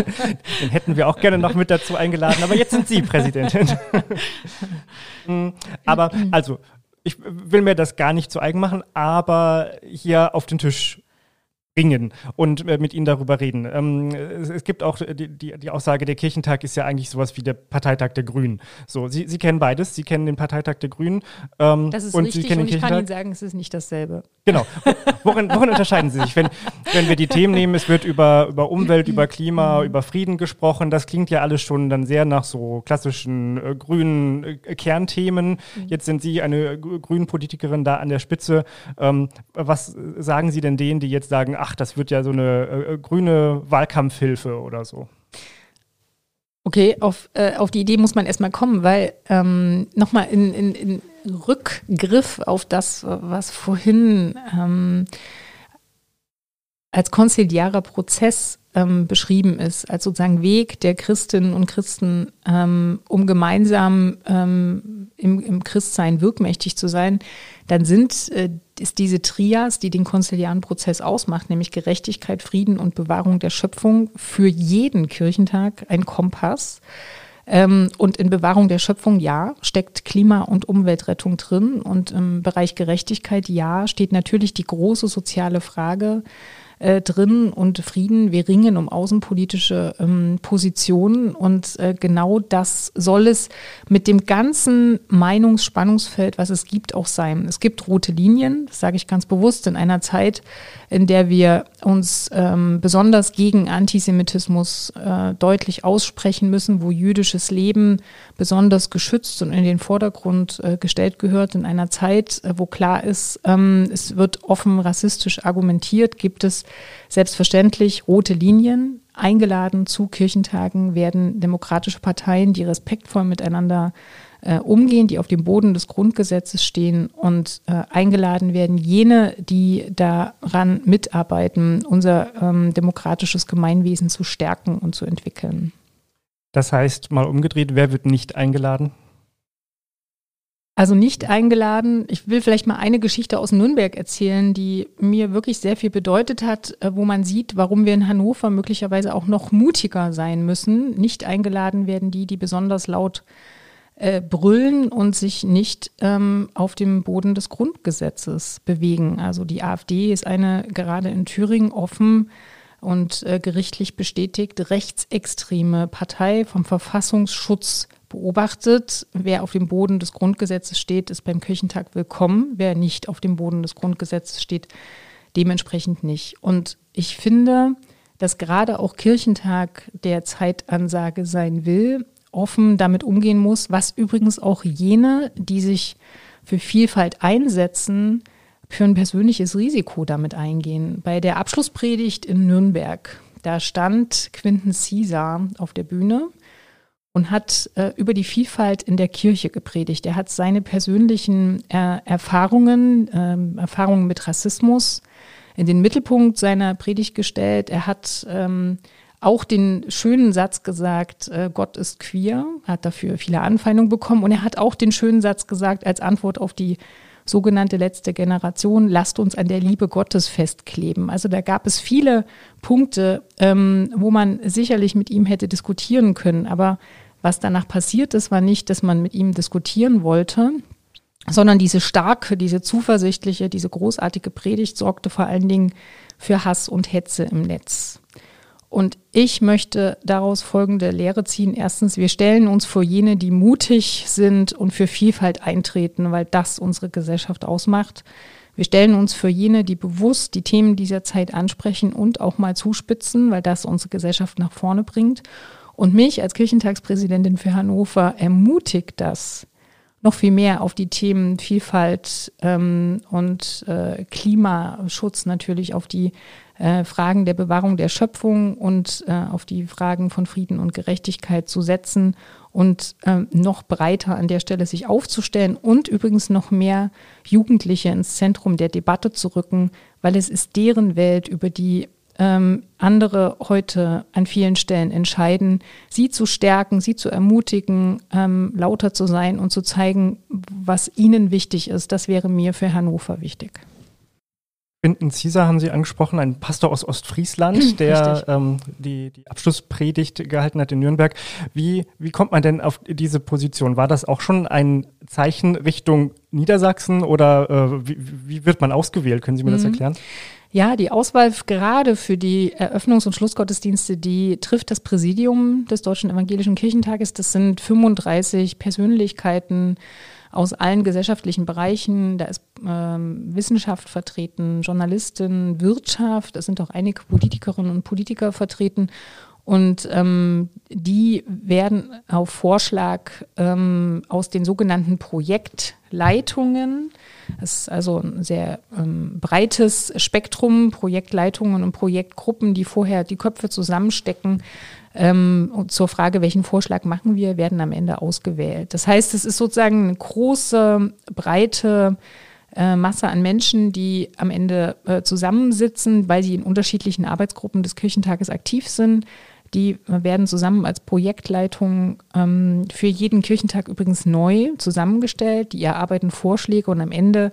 Den hätten wir auch gerne noch mit dazu eingeladen, aber jetzt sind Sie Präsidentin. Mm, aber also, ich will mir das gar nicht zu eigen machen, aber hier auf den Tisch bringen und äh, mit ihnen darüber reden. Ähm, es, gibt auch die, die, die, Aussage, der Kirchentag ist ja eigentlich sowas wie der Parteitag der Grünen. So, Sie, Sie kennen beides. Sie kennen den Parteitag der Grünen. Ähm, das ist und richtig Sie kennen und ich kann Ihnen sagen, es ist nicht dasselbe. Genau. Worin, worin unterscheiden Sie sich? Wenn, wenn wir die Themen nehmen, es wird über, über Umwelt, über Klima, über Frieden gesprochen. Das klingt ja alles schon dann sehr nach so klassischen äh, grünen äh, Kernthemen. Mhm. Jetzt sind Sie eine grünen Politikerin da an der Spitze. Ähm, was sagen Sie denn denen, die jetzt sagen, ach, das wird ja so eine äh, äh, grüne Wahlkampfhilfe oder so. Okay, auf, äh, auf die Idee muss man erstmal kommen, weil ähm, nochmal in, in, in Rückgriff auf das, was vorhin ähm, als konziliarer Prozess ähm, beschrieben ist, als sozusagen Weg der Christinnen und Christen, ähm, um gemeinsam ähm, im, im Christsein wirkmächtig zu sein, dann sind äh, ist diese Trias, die den konziliaren Prozess ausmacht, nämlich Gerechtigkeit, Frieden und Bewahrung der Schöpfung, für jeden Kirchentag ein Kompass. Ähm, und in Bewahrung der Schöpfung, ja, steckt Klima- und Umweltrettung drin. Und im Bereich Gerechtigkeit, ja, steht natürlich die große soziale Frage äh, drin und Frieden. Wir ringen um außenpolitische ähm, Positionen und äh, genau das soll es mit dem ganzen Meinungsspannungsfeld, was es gibt, auch sein. Es gibt rote Linien, das sage ich ganz bewusst, in einer Zeit, in der wir uns ähm, besonders gegen Antisemitismus äh, deutlich aussprechen müssen, wo jüdisches Leben besonders geschützt und in den Vordergrund äh, gestellt gehört, in einer Zeit, äh, wo klar ist, ähm, es wird offen rassistisch argumentiert, gibt es selbstverständlich rote Linien. Eingeladen zu Kirchentagen werden demokratische Parteien, die respektvoll miteinander umgehen, die auf dem Boden des Grundgesetzes stehen und äh, eingeladen werden jene, die daran mitarbeiten, unser ähm, demokratisches Gemeinwesen zu stärken und zu entwickeln. Das heißt, mal umgedreht, wer wird nicht eingeladen? Also nicht eingeladen. Ich will vielleicht mal eine Geschichte aus Nürnberg erzählen, die mir wirklich sehr viel bedeutet hat, äh, wo man sieht, warum wir in Hannover möglicherweise auch noch mutiger sein müssen. Nicht eingeladen werden die, die besonders laut äh, brüllen und sich nicht ähm, auf dem Boden des Grundgesetzes bewegen. Also die AfD ist eine gerade in Thüringen offen und äh, gerichtlich bestätigt rechtsextreme Partei vom Verfassungsschutz beobachtet. Wer auf dem Boden des Grundgesetzes steht, ist beim Kirchentag willkommen. Wer nicht auf dem Boden des Grundgesetzes steht, dementsprechend nicht. Und ich finde, dass gerade auch Kirchentag der Zeitansage sein will, offen damit umgehen muss, was übrigens auch jene, die sich für Vielfalt einsetzen, für ein persönliches Risiko damit eingehen. Bei der Abschlusspredigt in Nürnberg, da stand Quinten Caesar auf der Bühne und hat äh, über die Vielfalt in der Kirche gepredigt. Er hat seine persönlichen äh, Erfahrungen, äh, Erfahrungen mit Rassismus in den Mittelpunkt seiner Predigt gestellt. Er hat ähm, auch den schönen Satz gesagt, äh, Gott ist queer, hat dafür viele Anfeindungen bekommen und er hat auch den schönen Satz gesagt als Antwort auf die sogenannte letzte Generation, lasst uns an der Liebe Gottes festkleben. Also da gab es viele Punkte, ähm, wo man sicherlich mit ihm hätte diskutieren können, aber was danach passiert ist, war nicht, dass man mit ihm diskutieren wollte, sondern diese starke, diese zuversichtliche, diese großartige Predigt sorgte vor allen Dingen für Hass und Hetze im Netz. Und ich möchte daraus folgende Lehre ziehen. Erstens, wir stellen uns vor jene, die mutig sind und für Vielfalt eintreten, weil das unsere Gesellschaft ausmacht. Wir stellen uns für jene, die bewusst die Themen dieser Zeit ansprechen und auch mal zuspitzen, weil das unsere Gesellschaft nach vorne bringt. Und mich als Kirchentagspräsidentin für Hannover ermutigt das, noch viel mehr auf die Themen Vielfalt ähm, und äh, Klimaschutz natürlich, auf die äh, Fragen der Bewahrung der Schöpfung und äh, auf die Fragen von Frieden und Gerechtigkeit zu setzen und äh, noch breiter an der Stelle sich aufzustellen und übrigens noch mehr Jugendliche ins Zentrum der Debatte zu rücken, weil es ist deren Welt, über die ähm, andere heute an vielen Stellen entscheiden, sie zu stärken, sie zu ermutigen, ähm, lauter zu sein und zu zeigen, was ihnen wichtig ist. Das wäre mir für Hannover wichtig. Quinten Caesar haben Sie angesprochen, ein Pastor aus Ostfriesland, der ähm, die, die Abschlusspredigt gehalten hat in Nürnberg. Wie, wie kommt man denn auf diese Position? War das auch schon ein Zeichen Richtung Niedersachsen oder äh, wie, wie, wird man ausgewählt? Können Sie mir mhm. das erklären? Ja, die Auswahl gerade für die Eröffnungs- und Schlussgottesdienste, die trifft das Präsidium des Deutschen Evangelischen Kirchentages. Das sind 35 Persönlichkeiten aus allen gesellschaftlichen Bereichen. Da ist ähm, Wissenschaft vertreten, Journalistin, Wirtschaft. Es sind auch einige Politikerinnen und Politiker vertreten. Und ähm, die werden auf Vorschlag ähm, aus den sogenannten Projektleitungen, das ist also ein sehr ähm, breites Spektrum, Projektleitungen und Projektgruppen, die vorher die Köpfe zusammenstecken, ähm, zur Frage, welchen Vorschlag machen wir, werden am Ende ausgewählt. Das heißt, es ist sozusagen eine große, breite äh, Masse an Menschen, die am Ende äh, zusammensitzen, weil sie in unterschiedlichen Arbeitsgruppen des Kirchentages aktiv sind die werden zusammen als Projektleitung ähm, für jeden Kirchentag übrigens neu zusammengestellt. Die erarbeiten Vorschläge und am Ende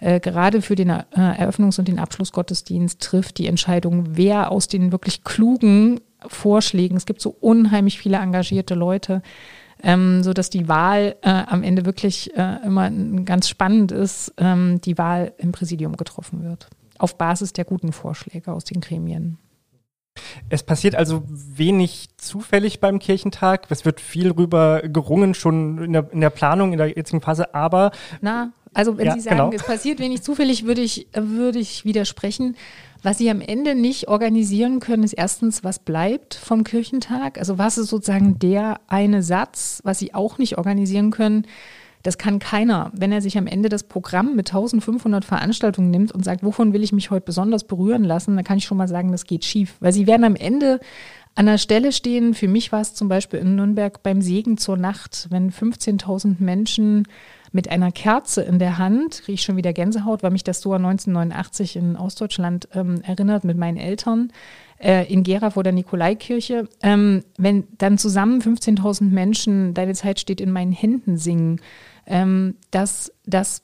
äh, gerade für den äh, Eröffnungs- und den Abschlussgottesdienst trifft die Entscheidung, wer aus den wirklich klugen Vorschlägen, es gibt so unheimlich viele engagierte Leute, ähm, so dass die Wahl äh, am Ende wirklich äh, immer ganz spannend ist, ähm, die Wahl im Präsidium getroffen wird. Auf Basis der guten Vorschläge aus den Gremien. Es passiert also wenig zufällig beim Kirchentag. Es wird viel rüber gerungen, schon in der, in der Planung, in der jetzigen Phase, aber. Na, also wenn ja, Sie sagen, genau. es passiert wenig zufällig, würde ich, würde ich widersprechen. Was Sie am Ende nicht organisieren können, ist erstens, was bleibt vom Kirchentag? Also was ist sozusagen der eine Satz, was Sie auch nicht organisieren können? Das kann keiner. Wenn er sich am Ende das Programm mit 1500 Veranstaltungen nimmt und sagt, wovon will ich mich heute besonders berühren lassen, dann kann ich schon mal sagen, das geht schief. Weil sie werden am Ende an der Stelle stehen. Für mich war es zum Beispiel in Nürnberg beim Segen zur Nacht, wenn 15.000 Menschen mit einer Kerze in der Hand, kriege ich schon wieder Gänsehaut, weil mich das so 1989 in Ostdeutschland ähm, erinnert mit meinen Eltern äh, in Gera vor der Nikolaikirche. Ähm, wenn dann zusammen 15.000 Menschen Deine Zeit steht in meinen Händen singen, ähm, das, das,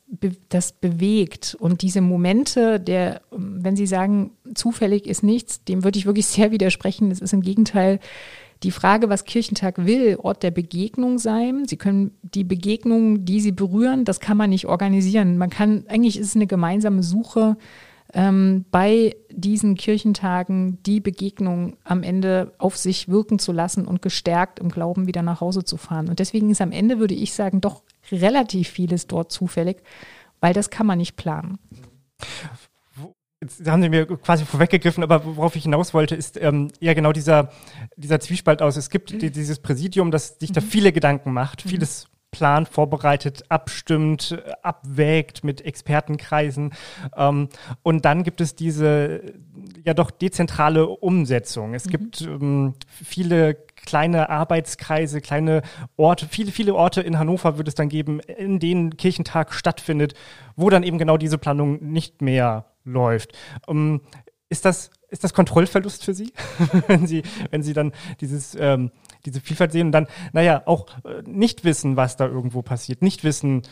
das bewegt. Und diese Momente, der, wenn Sie sagen, zufällig ist nichts, dem würde ich wirklich sehr widersprechen. Es ist im Gegenteil die Frage, was Kirchentag will, Ort der Begegnung sein. Sie können die Begegnungen, die Sie berühren, das kann man nicht organisieren. Man kann, eigentlich ist es eine gemeinsame Suche ähm, bei diesen Kirchentagen die Begegnung am Ende auf sich wirken zu lassen und gestärkt im Glauben wieder nach Hause zu fahren. Und deswegen ist am Ende, würde ich sagen, doch relativ vieles dort zufällig, weil das kann man nicht planen. Jetzt haben Sie mir quasi vorweggegriffen, aber worauf ich hinaus wollte, ist ähm, eher genau dieser, dieser Zwiespalt aus. Es gibt die, dieses Präsidium, das sich da mhm. viele Gedanken macht, mhm. vieles plant, vorbereitet, abstimmt, abwägt mit Expertenkreisen. Ähm, und dann gibt es diese ja doch dezentrale Umsetzung. Es mhm. gibt ähm, viele kleine Arbeitskreise, kleine Orte, viele, viele Orte in Hannover wird es dann geben, in denen Kirchentag stattfindet, wo dann eben genau diese Planung nicht mehr läuft. Um, ähm, ist das, ist das Kontrollverlust für Sie, wenn Sie, wenn Sie dann dieses, ähm, diese Vielfalt sehen und dann, naja, auch äh, nicht wissen, was da irgendwo passiert, nicht wissen,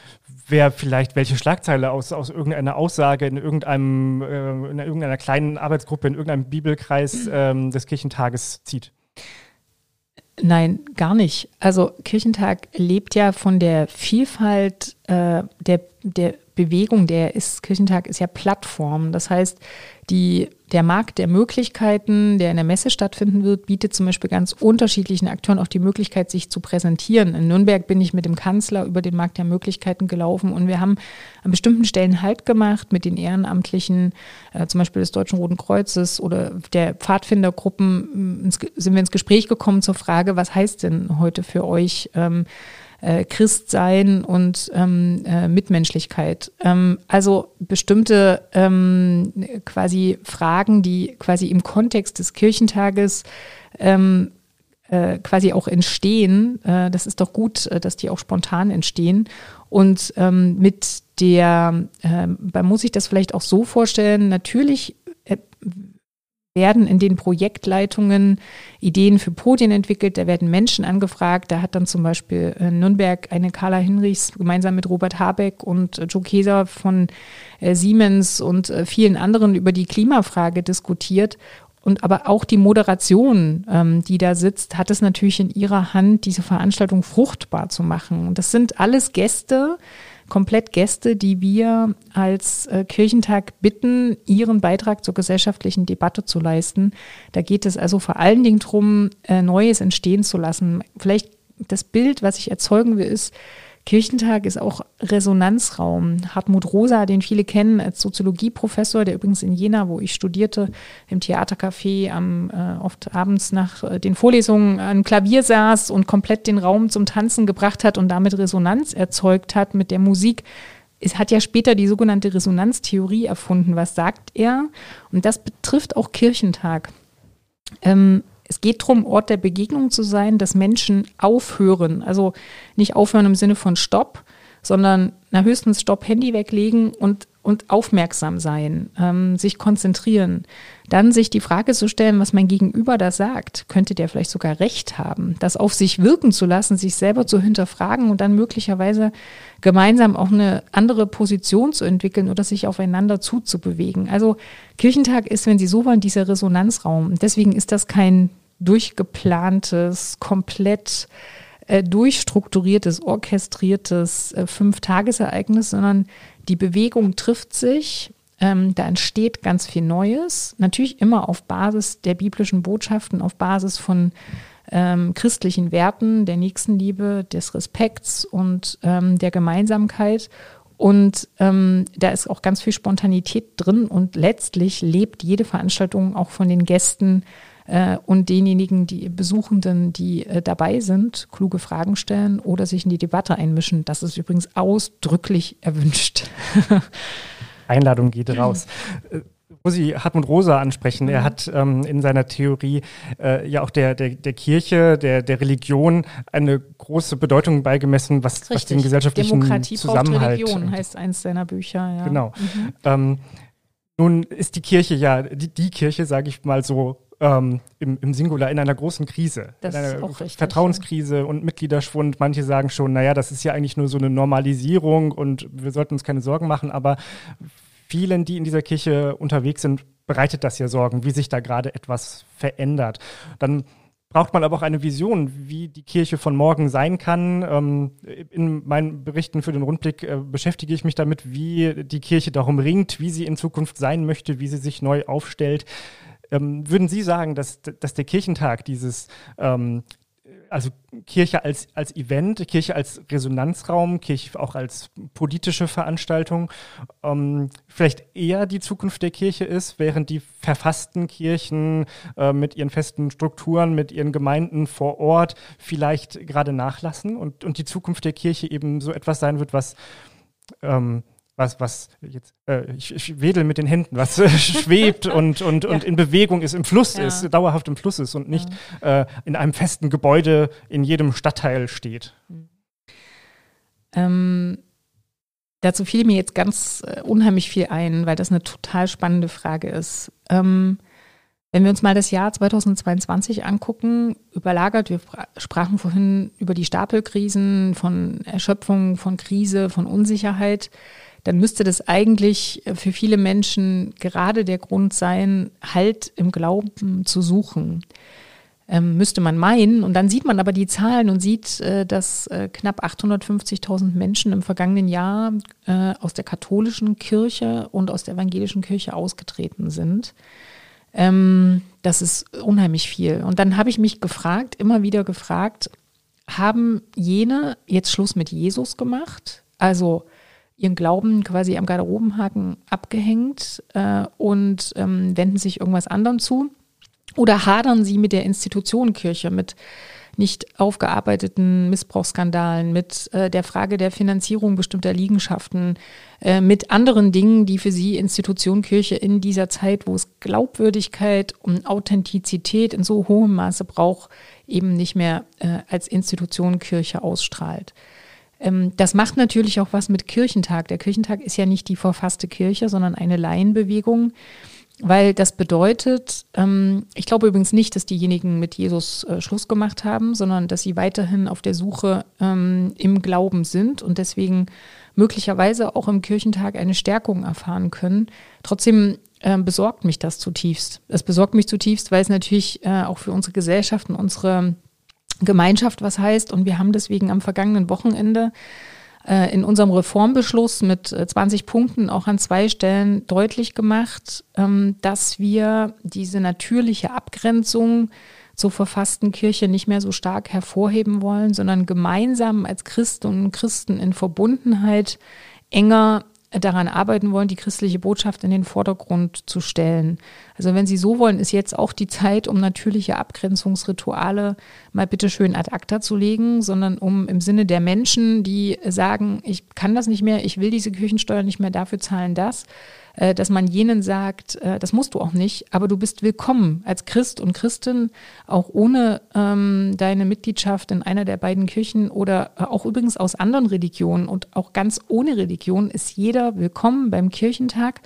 wer vielleicht welche Schlagzeile aus, aus irgendeiner Aussage in irgendeinem, äh, in irgendeiner kleinen Arbeitsgruppe, in irgendeinem Bibelkreis ähm, des Kirchentages zieht? Nein, gar nicht. Also Kirchentag lebt ja von der Vielfalt äh, der, der Bewegung, der ist, Kirchentag ist ja Plattform. Das heißt, die, der Markt der Möglichkeiten, der in der Messe stattfinden wird, bietet zum Beispiel ganz unterschiedlichen Akteuren auch die Möglichkeit, sich zu präsentieren. In Nürnberg bin ich mit dem Kanzler über den Markt der Möglichkeiten gelaufen und wir haben an bestimmten Stellen Halt gemacht mit den Ehrenamtlichen, äh, zum Beispiel des Deutschen Roten Kreuzes oder der Pfadfindergruppen, ins, sind wir ins Gespräch gekommen zur Frage, was heißt denn heute für euch ähm, äh, Christsein und ähm, äh, Mitmenschlichkeit. Ähm, also bestimmte ähm, quasi Fragen, die quasi im Kontext des Kirchentages ähm, äh, quasi auch entstehen. Äh, das ist doch gut, äh, dass die auch spontan entstehen. Und ähm, mit der, äh, man muss sich das vielleicht auch so vorstellen, natürlich äh, werden in den Projektleitungen Ideen für Podien entwickelt, da werden Menschen angefragt. Da hat dann zum Beispiel äh, Nürnberg eine Carla Hinrichs gemeinsam mit Robert Habeck und Joe Keser von äh, Siemens und äh, vielen anderen über die Klimafrage diskutiert. Und aber auch die Moderation, ähm, die da sitzt, hat es natürlich in ihrer Hand, diese Veranstaltung fruchtbar zu machen. Und das sind alles Gäste, komplett Gäste, die wir als äh, Kirchentag bitten, ihren Beitrag zur gesellschaftlichen Debatte zu leisten. Da geht es also vor allen Dingen darum, äh, Neues entstehen zu lassen. Vielleicht das Bild, was ich erzeugen will, ist, Kirchentag ist auch Resonanzraum. Hartmut Rosa, den viele kennen als Soziologieprofessor, der übrigens in Jena, wo ich studierte, im Theatercafé am, äh, oft abends nach äh, den Vorlesungen am Klavier saß und komplett den Raum zum Tanzen gebracht hat und damit Resonanz erzeugt hat mit der Musik. Es hat ja später die sogenannte Resonanztheorie erfunden. Was sagt er? Und das betrifft auch Kirchentag. Ähm, es geht darum, Ort der Begegnung zu sein, dass Menschen aufhören. Also nicht aufhören im Sinne von Stopp, sondern na, höchstens Stopp, Handy weglegen und, und aufmerksam sein, ähm, sich konzentrieren. Dann sich die Frage zu stellen, was mein Gegenüber da sagt. Könnte der vielleicht sogar recht haben? Das auf sich wirken zu lassen, sich selber zu hinterfragen und dann möglicherweise gemeinsam auch eine andere Position zu entwickeln oder sich aufeinander zuzubewegen. Also Kirchentag ist, wenn Sie so wollen, dieser Resonanzraum. Deswegen ist das kein durchgeplantes, komplett äh, durchstrukturiertes, orchestriertes äh, Fünf-Tagesereignis, sondern die Bewegung trifft sich. Ähm, da entsteht ganz viel Neues, natürlich immer auf Basis der biblischen Botschaften, auf Basis von ähm, christlichen Werten, der Nächstenliebe, des Respekts und ähm, der Gemeinsamkeit. Und ähm, da ist auch ganz viel Spontanität drin und letztlich lebt jede Veranstaltung auch von den Gästen äh, und denjenigen, die Besuchenden, die äh, dabei sind, kluge Fragen stellen oder sich in die Debatte einmischen. Das ist übrigens ausdrücklich erwünscht. Einladung geht raus. Äh, wo Sie Hartmut Rosa ansprechen, er mhm. hat ähm, in seiner Theorie äh, ja auch der, der, der Kirche, der, der Religion eine große Bedeutung beigemessen, was, was den gesellschaftlichen Demokratie Zusammenhalt. Religion heißt eins seiner Bücher. Ja. Genau. Mhm. Ähm, nun ist die Kirche ja, die, die Kirche, sage ich mal so, ähm, im, im Singular in einer großen Krise, Das in ist einer auch richtig, Vertrauenskrise und Mitgliederschwund. Manche sagen schon, naja, das ist ja eigentlich nur so eine Normalisierung und wir sollten uns keine Sorgen machen, aber vielen, die in dieser Kirche unterwegs sind, bereitet das ja Sorgen, wie sich da gerade etwas verändert. Dann braucht man aber auch eine Vision, wie die Kirche von morgen sein kann. Ähm, in meinen Berichten für den Rundblick äh, beschäftige ich mich damit, wie die Kirche darum ringt, wie sie in Zukunft sein möchte, wie sie sich neu aufstellt. Ähm, würden Sie sagen, dass, dass der Kirchentag dieses, ähm, also Kirche als, als Event, Kirche als Resonanzraum, Kirche auch als politische Veranstaltung, ähm, vielleicht eher die Zukunft der Kirche ist, während die verfassten Kirchen äh, mit ihren festen Strukturen, mit ihren Gemeinden vor Ort vielleicht gerade nachlassen und, und die Zukunft der Kirche eben so etwas sein wird, was ähm, was, was jetzt, äh, ich, ich wedel mit den Händen, was äh, schwebt und, und, ja. und in Bewegung ist, im Fluss ja. ist, dauerhaft im Fluss ist und nicht ja. äh, in einem festen Gebäude in jedem Stadtteil steht. Ähm, dazu fiel mir jetzt ganz äh, unheimlich viel ein, weil das eine total spannende Frage ist. Ähm, wenn wir uns mal das Jahr 2022 angucken, überlagert, wir sprachen vorhin über die Stapelkrisen von Erschöpfung, von Krise, von Unsicherheit dann müsste das eigentlich für viele Menschen gerade der Grund sein, Halt im Glauben zu suchen. Ähm, müsste man meinen. Und dann sieht man aber die Zahlen und sieht, äh, dass äh, knapp 850.000 Menschen im vergangenen Jahr äh, aus der katholischen Kirche und aus der evangelischen Kirche ausgetreten sind. Ähm, das ist unheimlich viel. Und dann habe ich mich gefragt, immer wieder gefragt, haben jene jetzt Schluss mit Jesus gemacht? Also ihren Glauben quasi am Garderobenhaken abgehängt äh, und ähm, wenden sich irgendwas anderem zu? Oder hadern sie mit der Institution Kirche, mit nicht aufgearbeiteten Missbrauchsskandalen, mit äh, der Frage der Finanzierung bestimmter Liegenschaften, äh, mit anderen Dingen, die für sie Institution Kirche in dieser Zeit, wo es Glaubwürdigkeit und Authentizität in so hohem Maße braucht, eben nicht mehr äh, als Institution Kirche ausstrahlt. Ähm, das macht natürlich auch was mit Kirchentag. Der Kirchentag ist ja nicht die verfasste Kirche, sondern eine Laienbewegung, weil das bedeutet, ähm, ich glaube übrigens nicht, dass diejenigen mit Jesus äh, Schluss gemacht haben, sondern dass sie weiterhin auf der Suche ähm, im Glauben sind und deswegen möglicherweise auch im Kirchentag eine Stärkung erfahren können. Trotzdem besorgt mich das zutiefst. Es besorgt mich zutiefst, weil es natürlich äh, auch für unsere Gesellschaft und unsere Gemeinschaft was heißt. Und wir haben deswegen am vergangenen Wochenende äh, in unserem Reformbeschluss mit 20 äh, Punkten auch an zwei Stellen deutlich gemacht, ähm, dass wir diese natürliche Abgrenzung zur verfassten Kirche nicht mehr so stark hervorheben wollen, sondern gemeinsam als Christen und Christen in Verbundenheit enger daran arbeiten wollen, die christliche Botschaft in den Vordergrund zu stellen. Also wenn Sie so wollen, ist jetzt auch die Zeit, um natürliche Abgrenzungsrituale mal bitteschön ad acta zu legen, sondern um im Sinne der Menschen, die sagen, ich kann das nicht mehr, ich will diese Kirchensteuer nicht mehr, dafür zahlen das, äh, dass man jenen sagt, äh, das musst du auch nicht, aber du bist willkommen als Christ und Christin, auch ohne ähm, deine Mitgliedschaft in einer der beiden Kirchen oder auch übrigens aus anderen Religionen und auch ganz ohne Religion ist jeder willkommen beim Kirchentag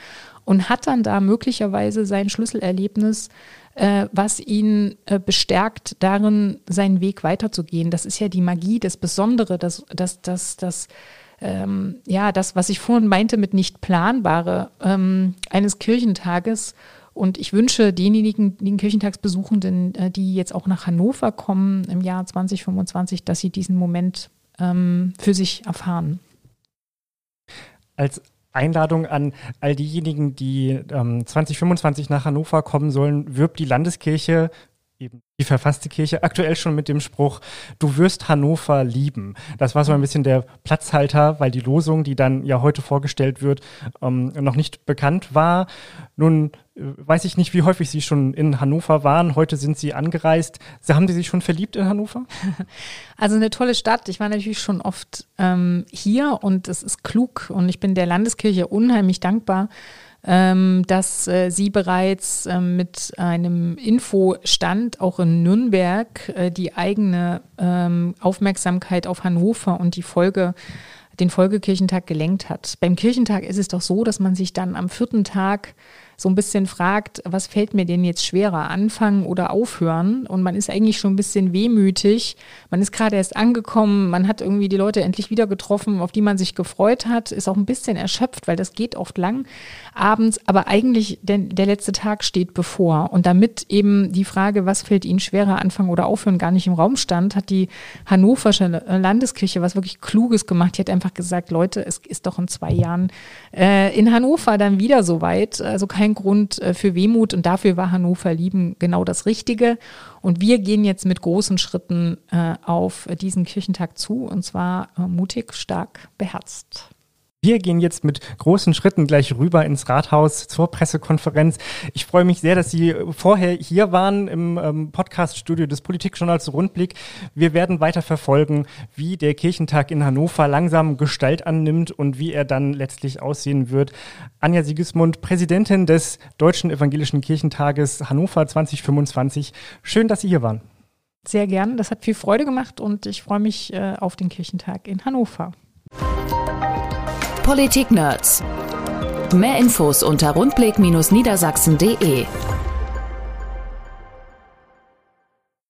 und hat dann da möglicherweise sein Schlüsselerlebnis, äh, was ihn äh, bestärkt darin, seinen Weg weiterzugehen. Das ist ja die Magie, das Besondere, das, das, das, das, ähm, ja, das, was ich vorhin meinte mit nicht planbare ähm, eines Kirchentages. Und ich wünsche denjenigen, den Kirchentagsbesuchenden, äh, die jetzt auch nach Hannover kommen im Jahr 2025, dass sie diesen Moment ähm, für sich erfahren. Als Einladung an all diejenigen, die ähm, 2025 nach Hannover kommen sollen, wirbt die Landeskirche eben die verfasste Kirche aktuell schon mit dem Spruch, du wirst Hannover lieben. Das war so ein bisschen der Platzhalter, weil die Losung, die dann ja heute vorgestellt wird, ähm, noch nicht bekannt war. Nun äh, weiß ich nicht, wie häufig Sie schon in Hannover waren. Heute sind Sie angereist. Haben Sie sich schon verliebt in Hannover? Also eine tolle Stadt. Ich war natürlich schon oft ähm, hier und es ist klug und ich bin der Landeskirche unheimlich dankbar ähm, dass äh, sie bereits äh, mit einem Infostand auch in Nürnberg äh, die eigene ähm, Aufmerksamkeit auf Hannover und die Folge den Folgekirchentag gelenkt hat. Beim Kirchentag ist es doch so, dass man sich dann am vierten Tag so ein bisschen fragt, was fällt mir denn jetzt schwerer, anfangen oder aufhören? Und man ist eigentlich schon ein bisschen wehmütig. Man ist gerade erst angekommen, man hat irgendwie die Leute endlich wieder getroffen, auf die man sich gefreut hat, ist auch ein bisschen erschöpft, weil das geht oft lang abends, aber eigentlich der, der letzte Tag steht bevor. Und damit eben die Frage, was fällt Ihnen schwerer, anfangen oder aufhören, gar nicht im Raum stand, hat die Hannoversche Landeskirche was wirklich Kluges gemacht. Die hat einfach gesagt, Leute, es ist doch in zwei Jahren äh, in Hannover dann wieder soweit. Also kein Grund äh, für Wehmut und dafür war Hannover lieben genau das Richtige. Und wir gehen jetzt mit großen Schritten äh, auf diesen Kirchentag zu und zwar äh, mutig, stark, beherzt. Wir gehen jetzt mit großen Schritten gleich rüber ins Rathaus zur Pressekonferenz. Ich freue mich sehr, dass Sie vorher hier waren im ähm, Podcaststudio des Politikjournals Rundblick. Wir werden weiter verfolgen, wie der Kirchentag in Hannover langsam Gestalt annimmt und wie er dann letztlich aussehen wird. Anja Sigismund, Präsidentin des Deutschen Evangelischen Kirchentages Hannover 2025. Schön, dass Sie hier waren. Sehr gern. Das hat viel Freude gemacht und ich freue mich äh, auf den Kirchentag in Hannover. Politik Nerds. Mehr Infos unter rundblick-niedersachsen.de.